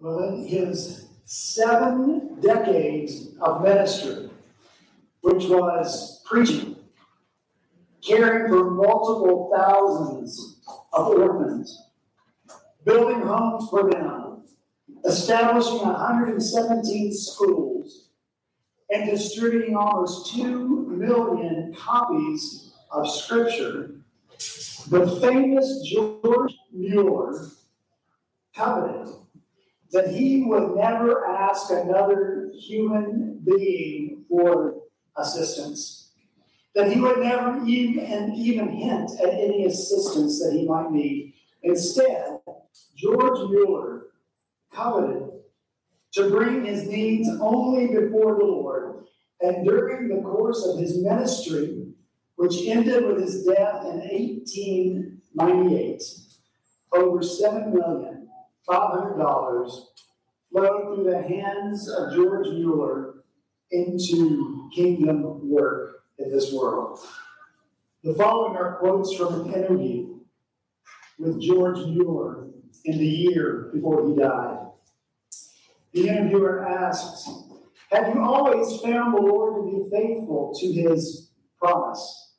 Well, in his seven decades of ministry, which was preaching, caring for multiple thousands of orphans, building homes for them, establishing 117 schools, and distributing almost 2 million copies of Scripture, the famous George Mueller covenant that he would never ask another human being for assistance, that he would never even, even hint at any assistance that he might need. Instead, George Mueller coveted to bring his needs only before the Lord. And during the course of his ministry, which ended with his death in 1898, over $7 million, $500 flowed through the hands of George Mueller into kingdom work in this world. The following are quotes from an interview with George Mueller in the year before he died. The interviewer asks, Have you always found the Lord to be faithful to his promise?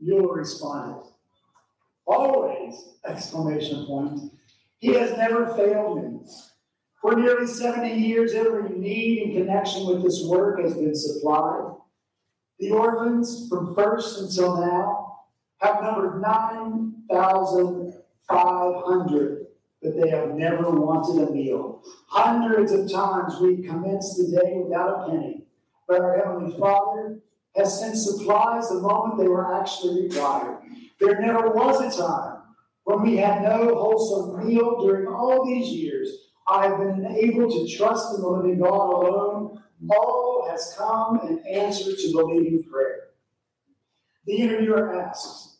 Mueller responded, Always! Exclamation point. He has never failed me. For nearly 70 years, every need in connection with this work has been supplied. The orphans, from first until now, have numbered 9,500, but they have never wanted a meal. Hundreds of times we've commenced the day without a penny, but our Heavenly Father has sent supplies the moment they were actually required. There never was a time when we had no wholesome meal during all these years I have been able to trust in the living God alone. All has come in answer to believing prayer. The interviewer asks,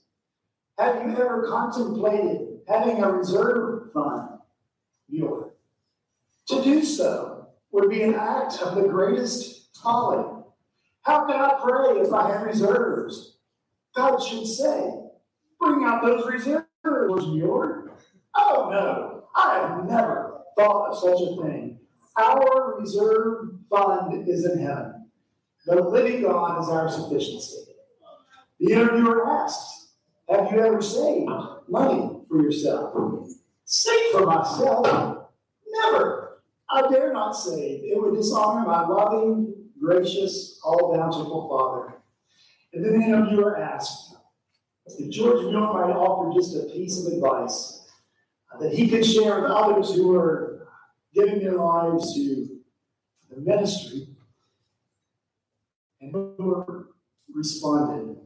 Have you ever contemplated having a reserve fund? Mueller. To do so would be an act of the greatest folly. How can I pray if I have reserves? God should say, Bring out those reserves, Mueller. Oh no, I have never thought of such a thing. Our reserve fund is in heaven. The living God is our sufficiency. The interviewer asks, Have you ever saved money for yourself? Save for myself? Never. I dare not save. It would dishonor my loving, gracious, all bountiful Father. And then the interviewer asked, if George Mueller might offer just a piece of advice uh, that he could share with others who are giving their lives to the ministry. And who responded,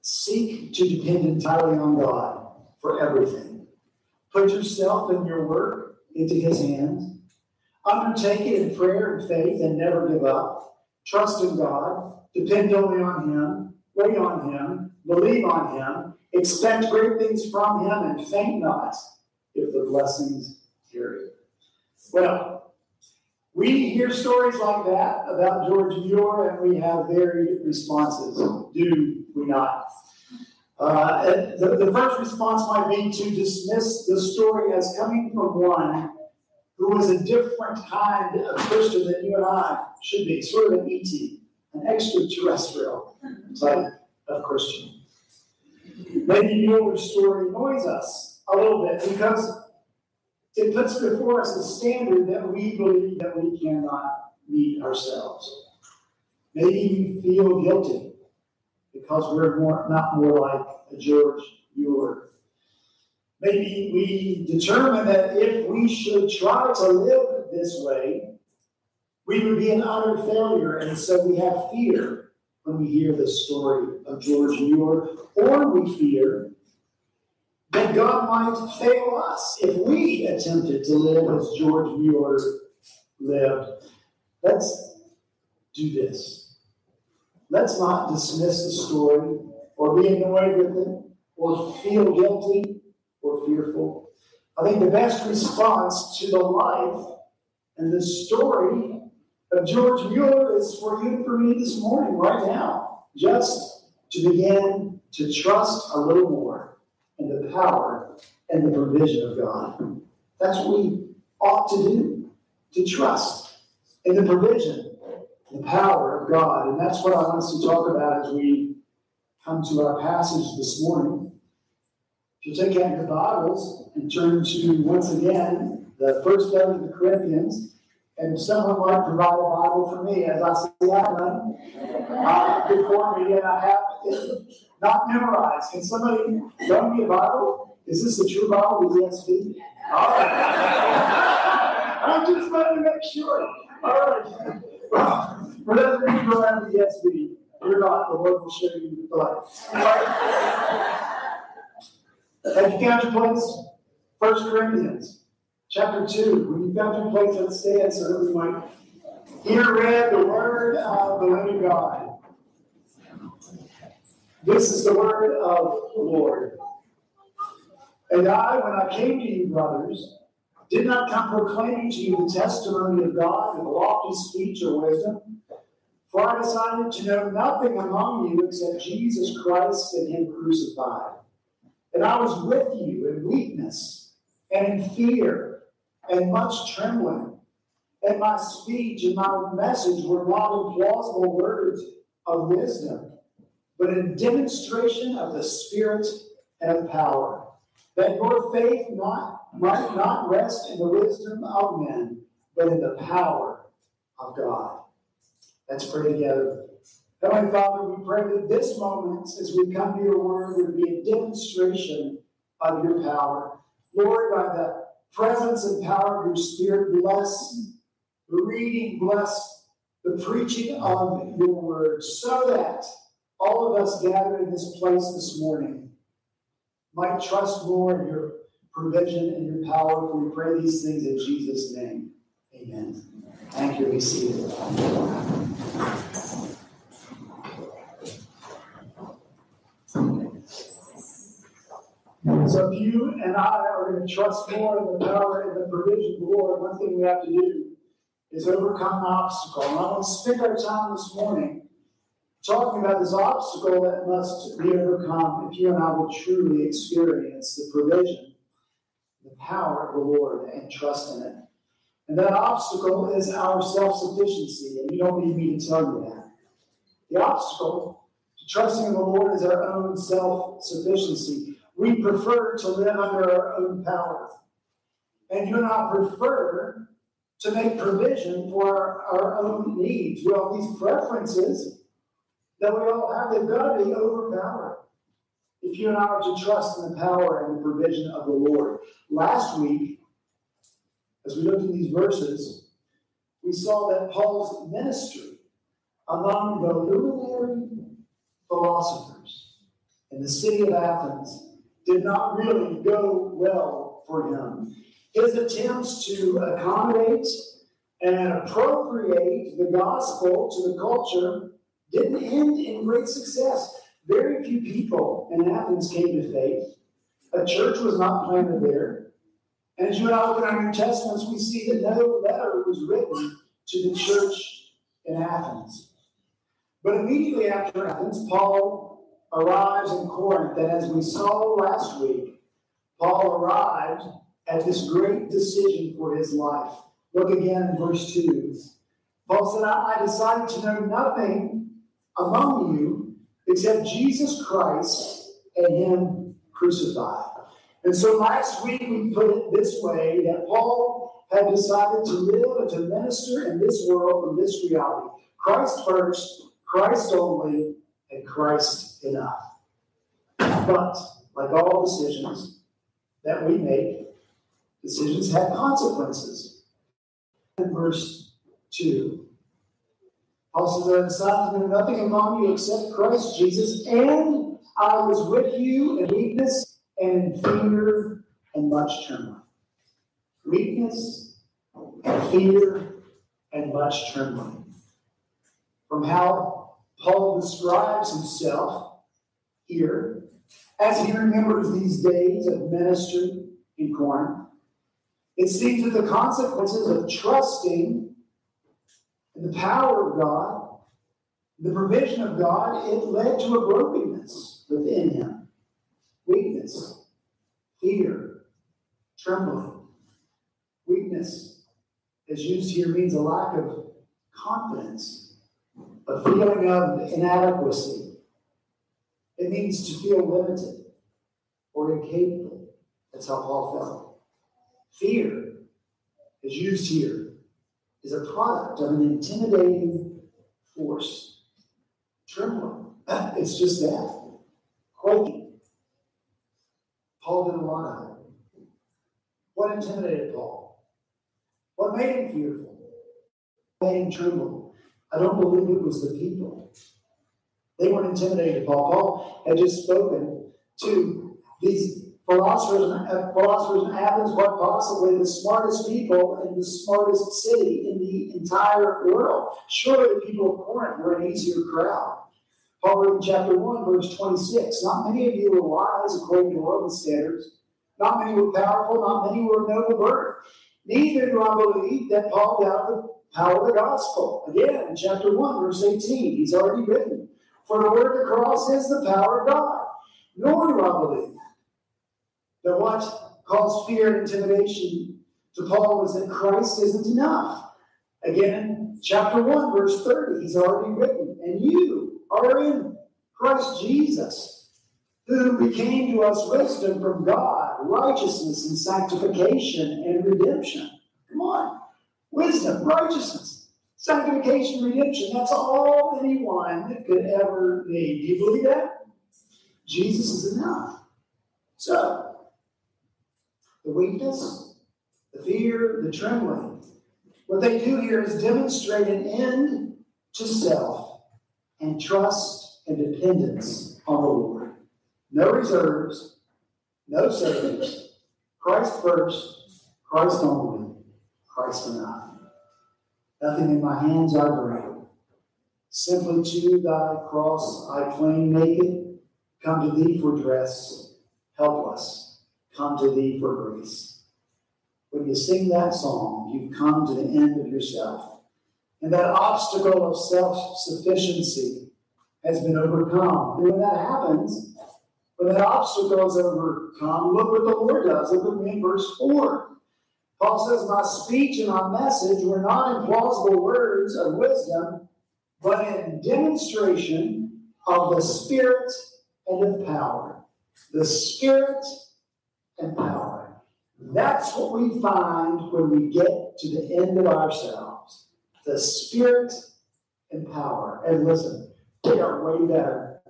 Seek to depend entirely on God for everything. Put yourself and your work into His hands. Undertake it in prayer and faith and never give up. Trust in God. Depend only on Him. Wait on Him. Believe on Him. Expect great things from Him and faint not if the blessings carry. Well, we hear stories like that about George Mueller, and we have varied responses, do we not? Uh, the, the first response might be to dismiss the story as coming from one who was a different kind of Christian than you and I should be, sort of an ET, an extraterrestrial type of Christian. Maybe Mueller's story annoys us a little bit because it puts before us a standard that we believe that we cannot meet ourselves. Maybe we feel guilty because we're more, not more like a George Mueller. Maybe we determine that if we should try to live this way, we would be an utter failure, and so we have fear when we hear the story of George Mueller, or we fear that God might fail us if we attempted to live as George Mueller lived. Let's do this. Let's not dismiss the story or be annoyed with it or feel guilty or fearful. I think the best response to the life and the story of George Mueller is for you for me this morning, right now, just to begin to trust a little more in the power and the provision of God. That's what we ought to do, to trust in the provision, the power of God. And that's what I want us to talk about as we come to our passage this morning. If you take out your Bibles and turn to, once again, the first letter to the Corinthians, and someone might provide a Bible for me, as I see that one uh, before me, and I have it not memorized. Can somebody loan me a Bible? Is this a true Bible with ESV? All right. I'm just wanting to make sure. All right. For those of you who have the ESV, you're not, the Lord will show you the light. Have you found your place? First Corinthians chapter 2. When you've got your place, let's stand so that we might hear read the word of the living God. This is the word of the Lord. And I, when I came to you, brothers, did not come proclaiming to you the testimony of God with lofty speech or wisdom, for I decided to know nothing among you except Jesus Christ and Him crucified. And I was with you in weakness and in fear and much trembling. And my speech and my message were not in plausible words of wisdom, but in demonstration of the Spirit and of power, that your faith not, might not rest in the wisdom of men, but in the power of God. Let's pray together. Heavenly Father, we pray that this moment, as we come to your word, would be a demonstration of your power. Lord, by the presence and power of your Spirit. Bless the reading, bless the preaching of your word, so that all of us gathered in this place this morning might trust more in your provision and your power. For we pray these things in Jesus' name. Amen. Thank you. Be seated. So if you and I are going to trust more in the power and the provision of the Lord, one thing we have to do is overcome an obstacle. And I want to spend our time this morning talking about this obstacle that must be overcome if you and I will truly experience the provision, the power of the Lord, and trust in it. And that obstacle is our self sufficiency, and you don't need me to tell you that. The obstacle to trusting in the Lord is our own self sufficiency we prefer to live under our own power. And you and I prefer to make provision for our, own needs. Well, these preferences that we all have, they've got to be overpowered. If you and I are to trust in the power and the provision of the Lord. Last week, as we looked at these verses, we saw that Paul's ministry among the luminary philosophers in the city of Athens did not really go well for him. His attempts to accommodate and appropriate the gospel to the culture didn't end in great success. Very few people in Athens came to faith. A church was not planted there. And as you and I look at our New Testaments, we see that no letter was written to the church in Athens. But immediately after Athens, Paul arrives in Corinth, and as we saw last week, Paul arrived at this great decision for his life. Look again in verse 2. Paul said, I decided to know nothing among you except Jesus Christ and Him crucified. And so last week we put it this way that Paul had decided to live and to minister in this world in this reality. Christ first, Christ only, and Christ enough. But, like all decisions that we make, decisions have consequences. In verse 2, Paul says, I decided to know nothing among you except Christ Jesus, and I was with you in weakness and in fear and much trembling. Weakness and fear and much trembling. From how Paul describes himself here as he remembers these days of ministry in Corinth. It seems that the consequences of trusting in the power of God, the provision of God, it led to a brokenness within him weakness, fear, trembling, weakness as used here, means a lack of confidence, a feeling of inadequacy. It means to feel limited or incapable. That's how Paul felt. Fear, as used here, is a product of an intimidating force. Trembling. It's just that. Quaking. Paul did a lot of it. What intimidated Paul? What made him fearful? What made him tremble? I don't believe it was the people. They weren't intimidated Paul. Paul had just spoken to these philosophers, uh, philosophers in Athens, quite possibly the smartest people in the smartest city in the entire world. Surely the people of Corinth were an easier crowd. Paul wrote in chapter 1, verse 26 Not many of you were wise according to worldly standards, not many were powerful, not many were of noble birth. Neither do I believe that Paul doubted power of the gospel. Again, in chapter 1, verse 18, he's already written, For the word of the cross is the power of God. Nor do I believe that what caused fear and intimidation to Paul was that Christ isn't enough. Again, chapter 1, verse 30, he's already written, and you are in Christ Jesus, who became to us wisdom from God, righteousness and sanctification and redemption. Come on. Wisdom, righteousness, sanctification, redemption. That's all anyone could ever need. Do you believe that? Jesus is enough. So, the weakness, the fear, the trembling. What they do here is demonstrate an end to self and trust and dependence on the Lord. No reserves, no savings. Christ first, Christ only, Christ enough. Nothing in my hands I bring. Simply to thy cross I cling naked, come to thee for dress, helpless come to thee for grace. When you sing that song, you've come to the end of yourself. And that obstacle of self sufficiency has been overcome. And when that happens, when that obstacle is overcome, look what the Lord does. Look at me verse 4. Paul says, My speech and my message were not in plausible words of wisdom, but in demonstration of the Spirit and of power. The Spirit and power. That's what we find when we get to the end of ourselves. The spirit and power. And listen, they are way better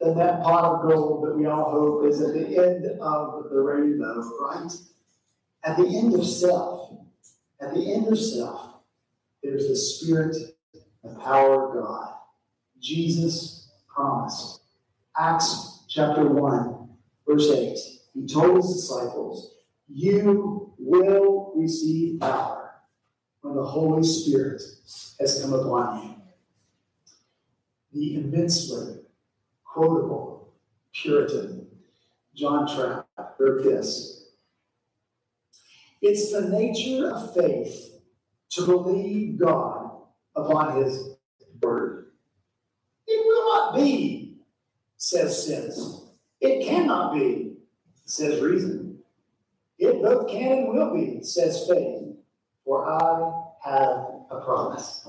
than that pot of gold that we all hope is at the end of the rainbow, right? At the end of self, at the end of self, there's the spirit and power of God. Jesus promised. Acts chapter 1, verse 8. He told his disciples, You will receive power when the Holy Spirit has come upon you. The immensely quotable Puritan John Trapp wrote this It's the nature of faith to believe God upon his word. It will not be, says sense. It cannot be, says reason. It both can and will be, says faith, for I have a promise.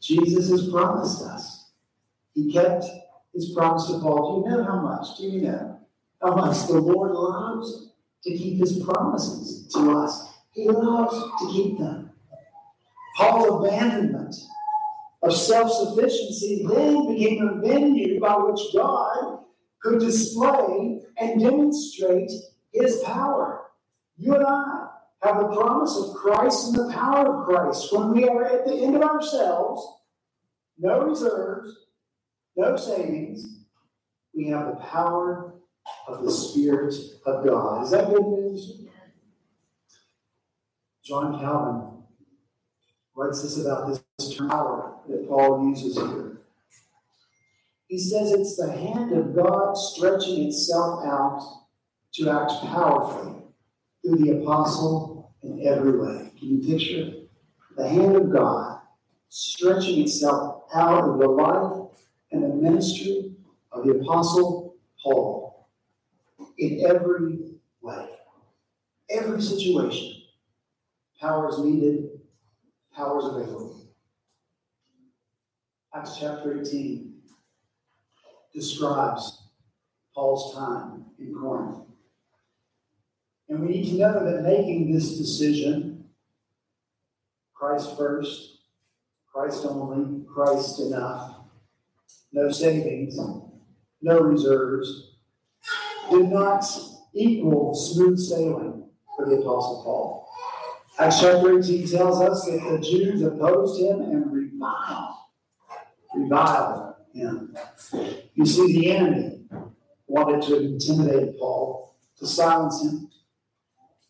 Jesus has promised us. He kept his promise to Paul. Do you know how much? Do you know how much the Lord loves to keep his promises to us? He loves to keep them. Paul's abandonment of self sufficiency then became a venue by which God could display and demonstrate his power. You and I have the promise of Christ and the power of Christ. When we are at the end of ourselves, no reserves, no savings, we have the power of the Spirit of God. Is that good news? John Calvin writes this about this power that Paul uses here. He says it's the hand of God stretching itself out to act powerfully through the apostle in every way. Can you picture the hand of God stretching itself out of the life and the ministry of the apostle Paul in every way, every situation? Power is needed, power is available. Acts chapter 18 describes Paul's time in Corinth. And we need to know that making this decision, Christ first, Christ only, Christ enough, no savings, no reserves, did not equal smooth sailing for the Apostle Paul. Acts chapter 18 tells us that the Jews opposed him and reviled, reviled him. You see, the enemy wanted to intimidate Paul, to silence him.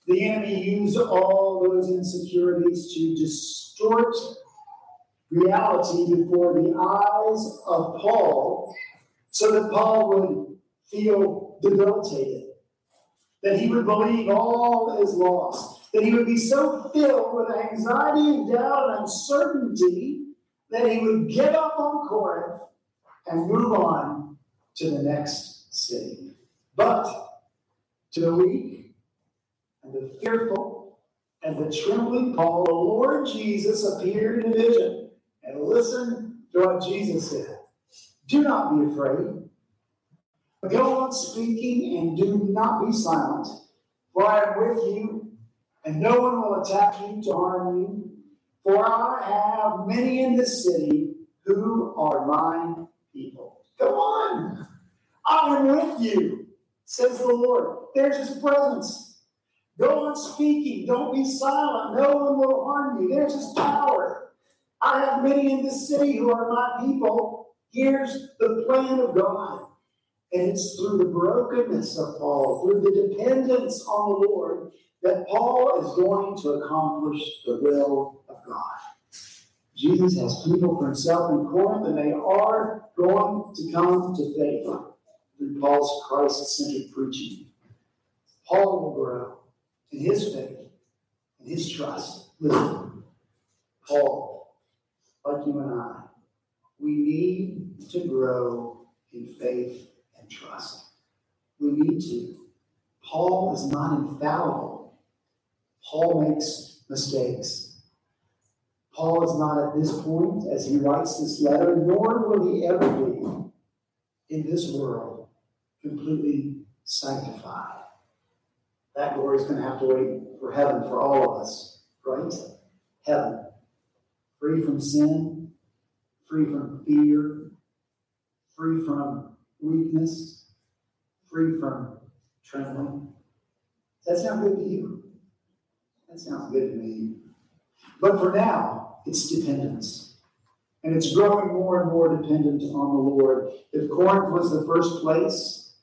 The enemy used all those insecurities to distort reality before the eyes of Paul so that Paul would feel debilitated, that he would believe all is lost, that he would be so filled with anxiety and doubt and uncertainty that he would give up on Corinth and move on to the next city. But to the weak and the fearful and the trembling Paul, the Lord Jesus appeared in a vision. And listen to what Jesus said Do not be afraid. Go on speaking and do not be silent, for I am with you, and no one will attack you to harm you. For I have many in this city who are mine people. Go on. I am with you, says the Lord. There's his presence. Go on speaking. Don't be silent. No one will harm you. There's his power. I have many in this city who are my people. Here's the plan of God. And it's through the brokenness of Paul, through the dependence on the Lord, that Paul is going to accomplish the will of God. Jesus has people for himself in Corinth, and they are going to come to faith through Paul's Christ centered preaching. Paul will grow in his faith and his trust. Listen, Paul, like you and I, we need to grow in faith trust. We need to. Paul is not infallible. Paul makes mistakes. Paul is not at this point, as he writes this letter, nor will he ever be in this world completely sanctified. That glory is going to have to wait for heaven for all of us, right? Heaven. Free from sin, free from fear, free from weakness, free from trembling. Does that sound good to you? That sounds good to me. But for now, it's dependence. And it's growing more and more dependent on the Lord. If Corinth was the first place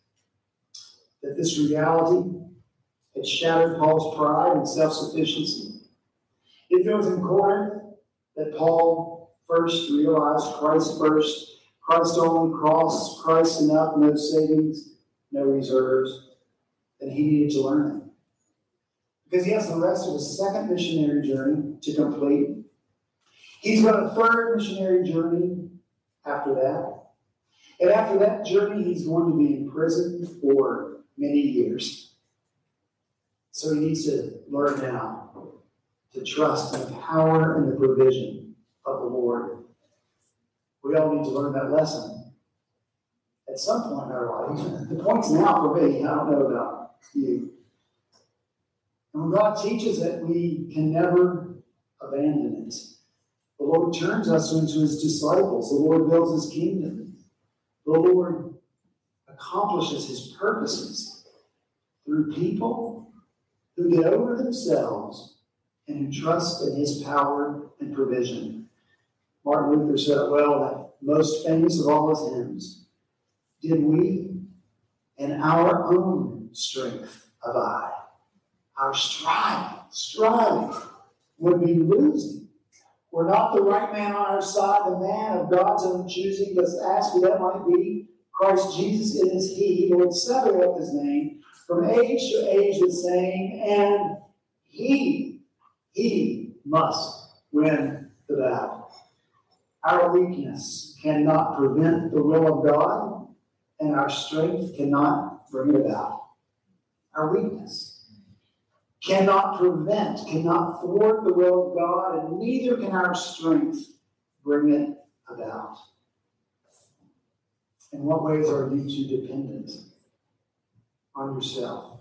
that this reality had shattered Paul's pride and self sufficiency, if it was in Corinth that Paul first realized Christ first, Christ only, cross, Christ enough, no savings, no reserves, then he needed to learn it. Because he has the rest of his second missionary journey to complete He's got a third missionary journey after that. And after that journey, he's going to be in prison for many years. So he needs to learn now to trust in the power and the provision of the Lord. We all need to learn that lesson at some point in our life. The point's now for me. I don't know about you. And when God teaches it, we can never abandon it. The Lord turns us into his disciples. The Lord builds his kingdom. The Lord accomplishes his purposes through people who get over themselves and who trust in his power and provision. Martin Luther said it well that most famous of all his hymns Did we in our own strength abide? Our striving, striving would be losing we're not the right man on our side, the man of God's own choosing. Let's ask who that might be. Christ Jesus is He, Lord Sabaoth His name, from age to age the same, and He, He must win the battle. Our weakness cannot prevent the will of God, and our strength cannot bring it about. Our weakness cannot prevent, cannot thwart the will of God, and neither can our strength bring it about. In what ways are you too dependent on yourself?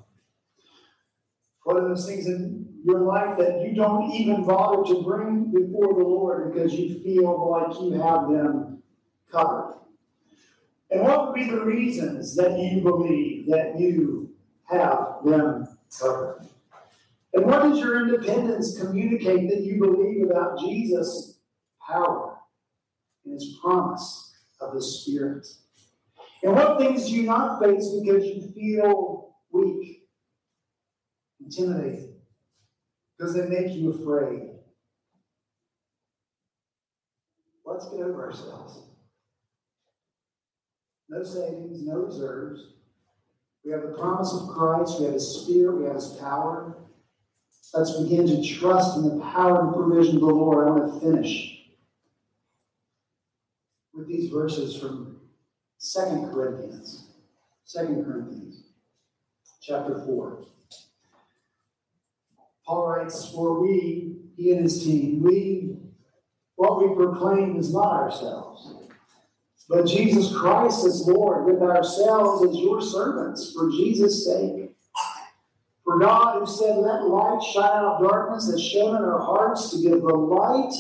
What are those things in your life that you don't even bother to bring before the Lord because you feel like you have them covered? And what would be the reasons that you believe that you have them covered? And what does your independence communicate that you believe about Jesus' power and his promise of the Spirit? And what things do you not face because you feel weak, intimidated, because it make you afraid? Let's get over ourselves. No savings, no reserves. We have the promise of Christ, we have His Spirit, we have His power. Let's begin to trust in the power and provision of the Lord. I want to finish with these verses from Second Corinthians. Second Corinthians, chapter 4. Paul writes, For we, he and his team, we, what we proclaim is not ourselves, but Jesus Christ as Lord, with ourselves as your servants, for Jesus' sake. For God, who said, Let light shine out of darkness, has shown in our hearts to give the light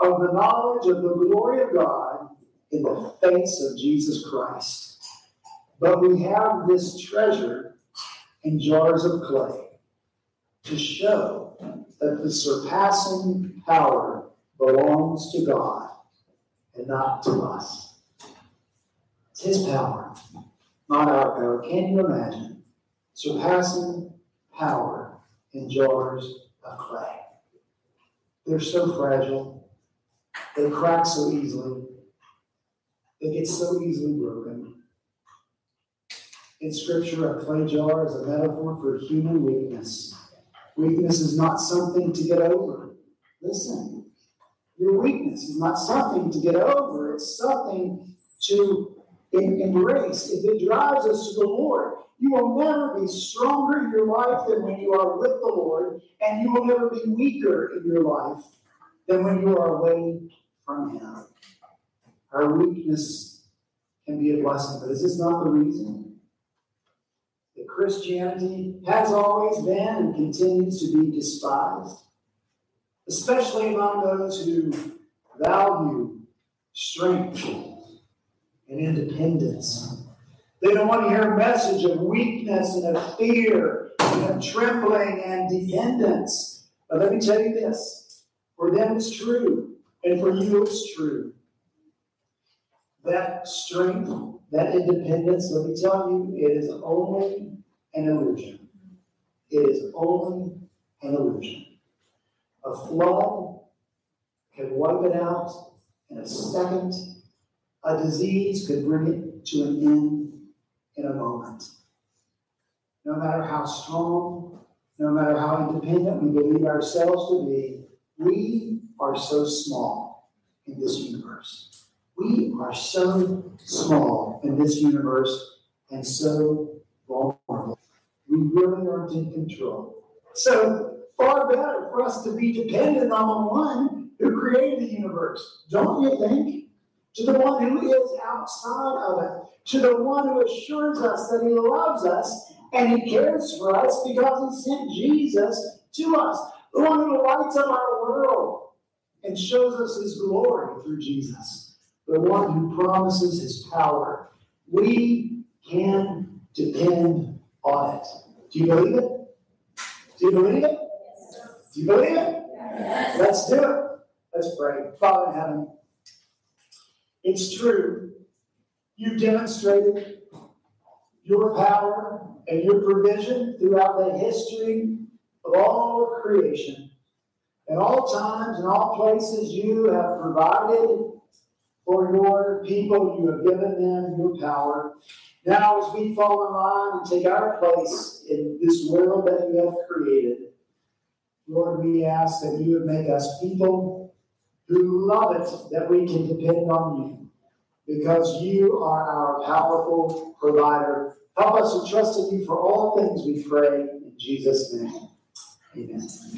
of the knowledge of the glory of God in the face of Jesus Christ. But we have this treasure in jars of clay to show that the surpassing power belongs to God and not to us. It's His power, not our power. Can you imagine? Surpassing power in jars of clay. They're so fragile, they crack so easily, they get so easily broken. In Scripture, a clay jar is a metaphor for human weakness. Weakness is not something to get over. Listen, your weakness is not something to get over, it's something to embrace. If it drives us to the Lord, you will never be stronger in your life than when you are with the Lord, and you will never be weaker in your life than when you are away from Him. Our weakness can be a blessing, but is this not the reason? Christianity has always been and continues to be despised, especially among those who value strength and independence. They don't want to hear a message of weakness and of fear and of trembling and dependence. But let me tell you this for them it's true, and for you it's true. That strength, that independence, let me tell you, it is only an illusion. It is only an illusion. A flood can wipe it out in a second. A disease could bring it to an end in a moment. No matter how strong, no matter how independent we believe ourselves to be, we are so small in this universe. We are so small in this universe and so vulnerable. Really aren't in control. So, far better for us to be dependent on the one who created the universe, don't you think? To the one who is outside of it, to the one who assures us that he loves us and he cares for us because he sent Jesus to us, the one who lights up our world and shows us his glory through Jesus the one who promises his power. We can depend on it. Do you believe it? Do you believe it? Do you believe it? Yes. Let's do it. Let's pray. Father in heaven, it's true. You demonstrated your power and your provision throughout the history of all of creation. At all times and all places, you have provided for your people. You have given them your power. Now, as we fall in line and take our place in this world that you have created, Lord, we ask that you would make us people who love it that we can depend on you because you are our powerful provider. Help us to trust in you for all things, we pray in Jesus' name. Amen.